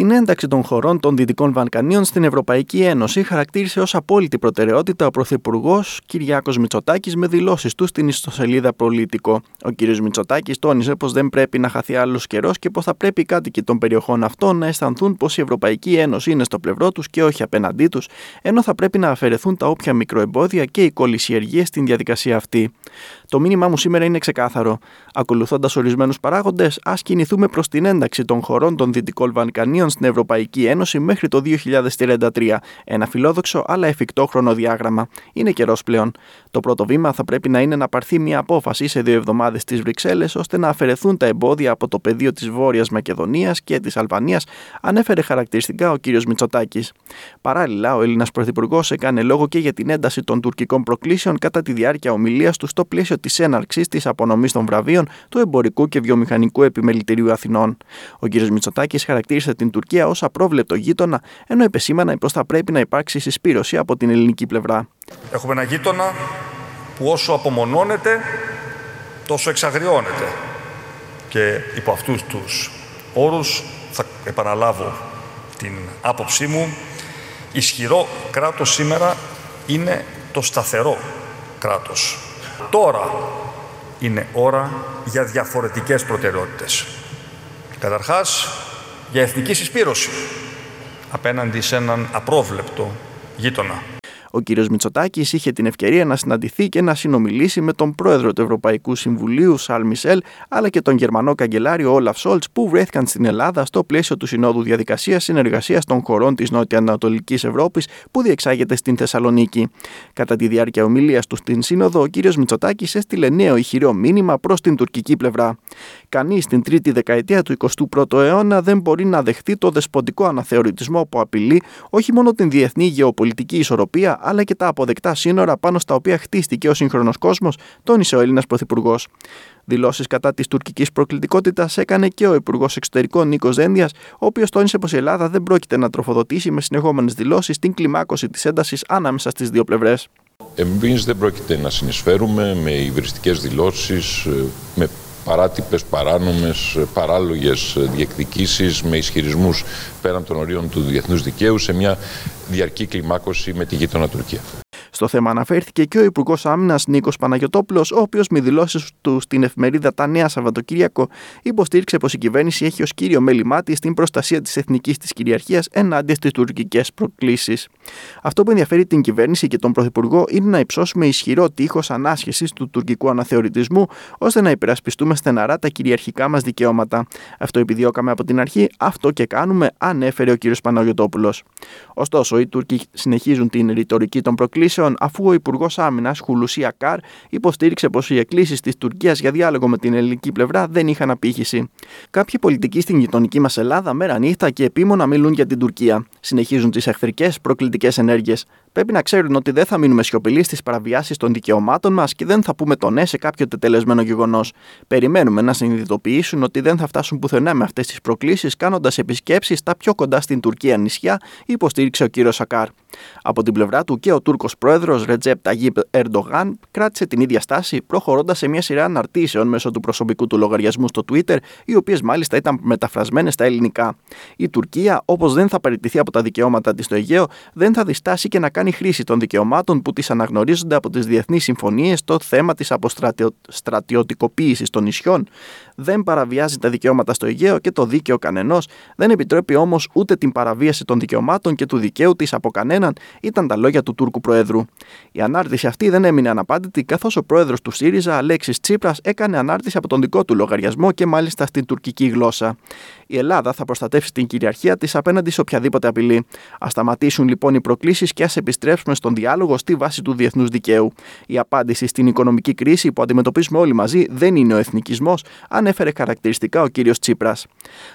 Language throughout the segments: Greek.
Την ένταξη των χωρών των Δυτικών Βαλκανίων στην Ευρωπαϊκή Ένωση χαρακτήρισε ως απόλυτη προτεραιότητα ο Πρωθυπουργός Κυριάκος Μητσοτάκης με δηλώσεις του στην ιστοσελίδα Πολίτικο. Ο κ. Μητσοτάκης τόνισε πως δεν πρέπει να χαθεί άλλος καιρός και πως θα πρέπει οι κάτοικοι των περιοχών αυτών να αισθανθούν πως η Ευρωπαϊκή Ένωση είναι στο πλευρό τους και όχι απέναντί τους, ενώ θα πρέπει να αφαιρεθούν τα όποια μικροεμπόδια και οι κολυσιεργίε στην διαδικασία αυτή. Το μήνυμά μου σήμερα είναι ξεκάθαρο. Ακολουθώντας ορισμένους παράγοντες, ας κινηθούμε προς την ένταξη των χωρών των Δυτικών Βαλκανίων στην Ευρωπαϊκή Ένωση μέχρι το 2033. Ένα φιλόδοξο αλλά εφικτό χρονοδιάγραμμα. Είναι καιρός πλέον. Το πρώτο βήμα θα πρέπει να είναι να πάρθει μια απόφαση σε δύο εβδομάδες στις Βρυξέλλες ώστε να αφαιρεθούν τα εμπόδια από το πεδίο της Βόρειας Μακεδονίας και της Αλβανίας, ανέφερε χαρακτηριστικά ο κ. Μητσοτάκης. Παράλληλα, ο Έλληνας Πρωθυπουργός έκανε λόγο και για την ένταση των τουρκικών προκλήσεων κατά τη διάρκεια ομιλίας του στο πλαίσιο της έναρξης της απονομής των βραβείων του Εμπορικού και Βιομηχανικού Επιμελητηρίου Αθηνών. Ο κ. Μητσοτάκης χαρακτήρισε την Τουρκία ως απρόβλεπτο γείτονα, ενώ επεσήμανα πως θα πρέπει να υπάρξει συσπήρωση από την ελληνική πλευρά. Έχουμε ένα γείτονα που όσο απομονώνεται, τόσο εξαγριώνεται. Και υπό αυτούς τους όρους θα επαναλάβω την άποψή μου, ισχυρό κράτος σήμερα είναι το σταθερό κράτος. Τώρα είναι ώρα για διαφορετικές προτεραιότητες. Καταρχάς, για εθνική συσπήρωση απέναντι σε έναν απρόβλεπτο γείτονα. Ο κ. Μητσοτάκης είχε την ευκαιρία να συναντηθεί και να συνομιλήσει με τον πρόεδρο του Ευρωπαϊκού Συμβουλίου, Σαλ Μισελ, αλλά και τον Γερμανό καγκελάριο Όλαφ Σόλτς, που βρέθηκαν στην Ελλάδα στο πλαίσιο του Συνόδου Διαδικασίας Συνεργασίας των χωρών της Νότια-Ανατολικής Ευρώπης, που διεξάγεται στην Θεσσαλονίκη. Κατά τη διάρκεια ομιλίας τους στην Σύνοδο, ο κ. Μητσοτάκης έστειλε νέο ηχηρό μήνυμα προς την τουρκική πλευρά. Κανείς στην τρίτη δεκαετία του 21ου αιώνα δεν μπορεί να δεχτεί το δεσποτικό αναθεωρητισμό που απειλεί όχι μόνο την διεθνή γεωπολιτική ισορροπία, αλλά και τα αποδεκτά σύνορα πάνω στα οποία χτίστηκε ο σύγχρονος κόσμος, τόνισε ο Έλληνας Πρωθυπουργός. Δηλώσεις κατά της τουρκικής προκλητικότητας έκανε και ο Υπουργός Εξωτερικών Νίκος Δένδιας, ο οποίος τόνισε πως η Ελλάδα δεν πρόκειται να τροφοδοτήσει με συνεχόμενες δηλώσεις την κλιμάκωση της έντασης ανάμεσα στις δύο πλευρές. Εμείς δεν πρόκειται να συνεισφέρουμε με υβριστικές δηλώσεις, με παράτυπες, παράνομες, παράλογες διεκδικήσεις με ισχυρισμούς πέραν των ορίων του διεθνούς δικαίου σε μια διαρκή κλιμάκωση με τη γείτονα Τουρκία. Στο θέμα αναφέρθηκε και ο Υπουργός Άμυνας Νίκος Παναγιοτόπουλος, ο οποίος με δηλώσεις του στην εφημερίδα Τα Νέα Σαββατοκύριακο υποστήριξε πως η κυβέρνηση έχει ως κύριο μέλημά της την προστασία της εθνικής της κυριαρχίας ενάντια στις τουρκικές προκλήσεις. Αυτό που ενδιαφέρει την κυβέρνηση και τον Πρωθυπουργό είναι να υψώσουμε ισχυρό τείχος ανάσχεσης του τουρκικού αναθεωρητισμού, ώστε να υπερασπιστούμε στεναρά τα κυριαρχικά μας δικαιώματα. Αυτό επιδιώκαμε από την αρχή, αυτό και κάνουμε, ανέφερε ο κ. Παναγιοτόπουλος. Ωστόσο, οι Τούρκοι συνεχίζουν την ρητορική των προκλήσεων αφού ο Υπουργός Άμυνας Χουλουσί Ακάρ υποστήριξε πως οι εκκλήσεις της Τουρκίας για διάλογο με την ελληνική πλευρά δεν είχαν απήχηση. Κάποιοι πολιτικοί στην γειτονική μας Ελλάδα μέρα νύχτα και επίμονα μιλούν για την Τουρκία. Συνεχίζουν τις εχθρικές προκλητικές ενέργειες πρέπει να ξέρουν ότι δεν θα μείνουμε σιωπηλοί στις παραβιάσεις των δικαιωμάτων μας και δεν θα πούμε το ναι σε κάποιο τετελεσμένο γεγονός. Περιμένουμε να συνειδητοποιήσουν ότι δεν θα φτάσουν πουθενά με αυτές τις προκλήσεις, κάνοντας επισκέψεις στα πιο κοντά στην Τουρκία νησιά, υποστήριξε ο κύριος Σακάρ. Από την πλευρά του και ο Τούρκος πρόεδρος Ρετζέπ Ταγίπ Ερντογάν κράτησε την ίδια στάση, προχωρώντας σε μια σειρά αναρτήσεων μέσω του προσωπικού του λογαριασμού στο Twitter, οι οποίες μάλιστα ήταν μεταφρασμένες στα ελληνικά. Η Τουρκία, όπως δεν θα παραιτηθεί από τα δικαιώματα της στο Αιγαίο, δεν θα διστάσει και να κάνει χρήση των δικαιωμάτων που της αναγνωρίζονται από τις διεθνείς συμφωνίες στο θέμα της αποστρατιωτικοποίηση των νησιών. Δεν παραβιάζει τα δικαιώματα στο Αιγαίο και το δίκαιο κανενός, δεν επιτρέπει όμως ούτε την παραβίαση των δικαιωμάτων και του δικαίου της από κανέναν, ήταν τα λόγια του Τούρκου Προέδρου. Η ανάρτηση αυτή δεν έμεινε αναπάντητη, καθώς ο πρόεδρος του ΣΥΡΙΖΑ, Αλέξης Τσίπρας, έκανε ανάρτηση από τον δικό του λογαριασμό και μάλιστα στην τουρκική γλώσσα. Η Ελλάδα θα προστατεύσει την κυριαρχία της απέναντι σε οποιαδήποτε απειλή. Α σταματήσουν λοιπόν οι προκλήσεις και ας επιστρέψουμε στον διάλογο στη βάση του διεθνούς δικαίου. Η απάντηση στην οικονομική κρίση που αντιμετωπίζουμε όλοι μαζί δεν είναι ο εθνικισμός, ανέφερε χαρακτηριστικά ο κύριος Τσίπρας.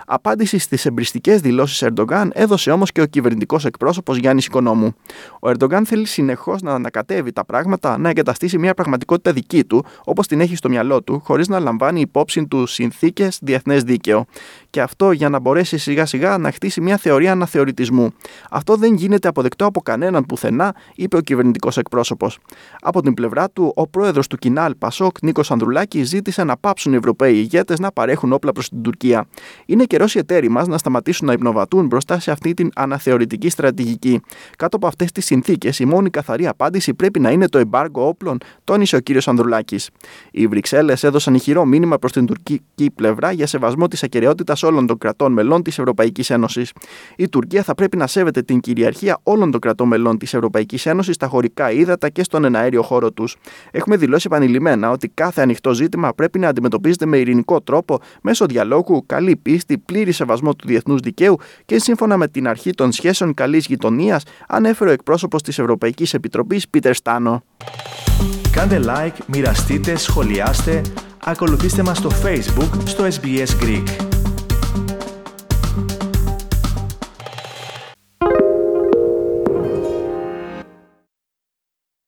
Απάντηση στις εμπριστικές δηλώσεις Ερντογκάν έδωσε όμως και ο κυβερνητικός εκπρόσωπος Γιάννης Οικονόμου. Ο Ερντογκάν θέλει συνεχώς να ανακατεύει τα πράγματα, να εγκαταστήσει μια πραγματικότητα δική του, όπως την έχει στο μυαλό του, χωρίς να λαμβάνει υπόψη του συνθήκες διεθνές δίκαιο. Και αυτό για να μπορέσει σιγά σιγά να χτίσει μια θεωρία αναθεωρητισμού. Αυτό δεν γίνεται αποδεκτό από κανέναν που πουθενά, είπε ο κυβερνητικός εκπρόσωπος. Από την πλευρά του, ο πρόεδρος του Κινάλ Πασόκ, Νίκος Ανδρουλάκη, ζήτησε να πάψουν οι Ευρωπαίοι ηγέτες να παρέχουν όπλα προς την Τουρκία. Είναι καιρός οι εταίροι μας να σταματήσουν να υπνοβατούν μπροστά σε αυτή την αναθεωρητική στρατηγική. Κάτω από αυτές τις συνθήκες, η μόνη καθαρή απάντηση πρέπει να είναι το εμπάργκο όπλων, τόνισε ο κ. Ανδρουλάκης. Οι Βρυξέλλες έδωσαν ηχηρό μήνυμα προς την τουρκική πλευρά για σεβασμό της ακαιρεότητας όλων των κρατών μελών της Ευρωπαϊκής Ένωσης. Η Τουρκία θα πρέπει να σέβεται την κυριαρχία όλων των κρατών μελών της Ευρωπαϊκής Ένωσης στα χωρικά ύδατα και στον εναέριο χώρο τους. Έχουμε δηλώσει επανειλημμένα ότι κάθε ανοιχτό ζήτημα πρέπει να αντιμετωπίζεται με ειρηνικό τρόπο, μέσω διαλόγου, καλή πίστη, πλήρη σεβασμό του διεθνούς δικαίου και σύμφωνα με την αρχή των σχέσεων καλής γειτονίας, ανέφερε ο εκπρόσωπος της Ευρωπαϊκής Επιτροπής Πίτερ Στάνο. Κάντε like, μοιραστείτε, σχολιάστε, ακολουθήστε μας στο Facebook στο SBS Greek.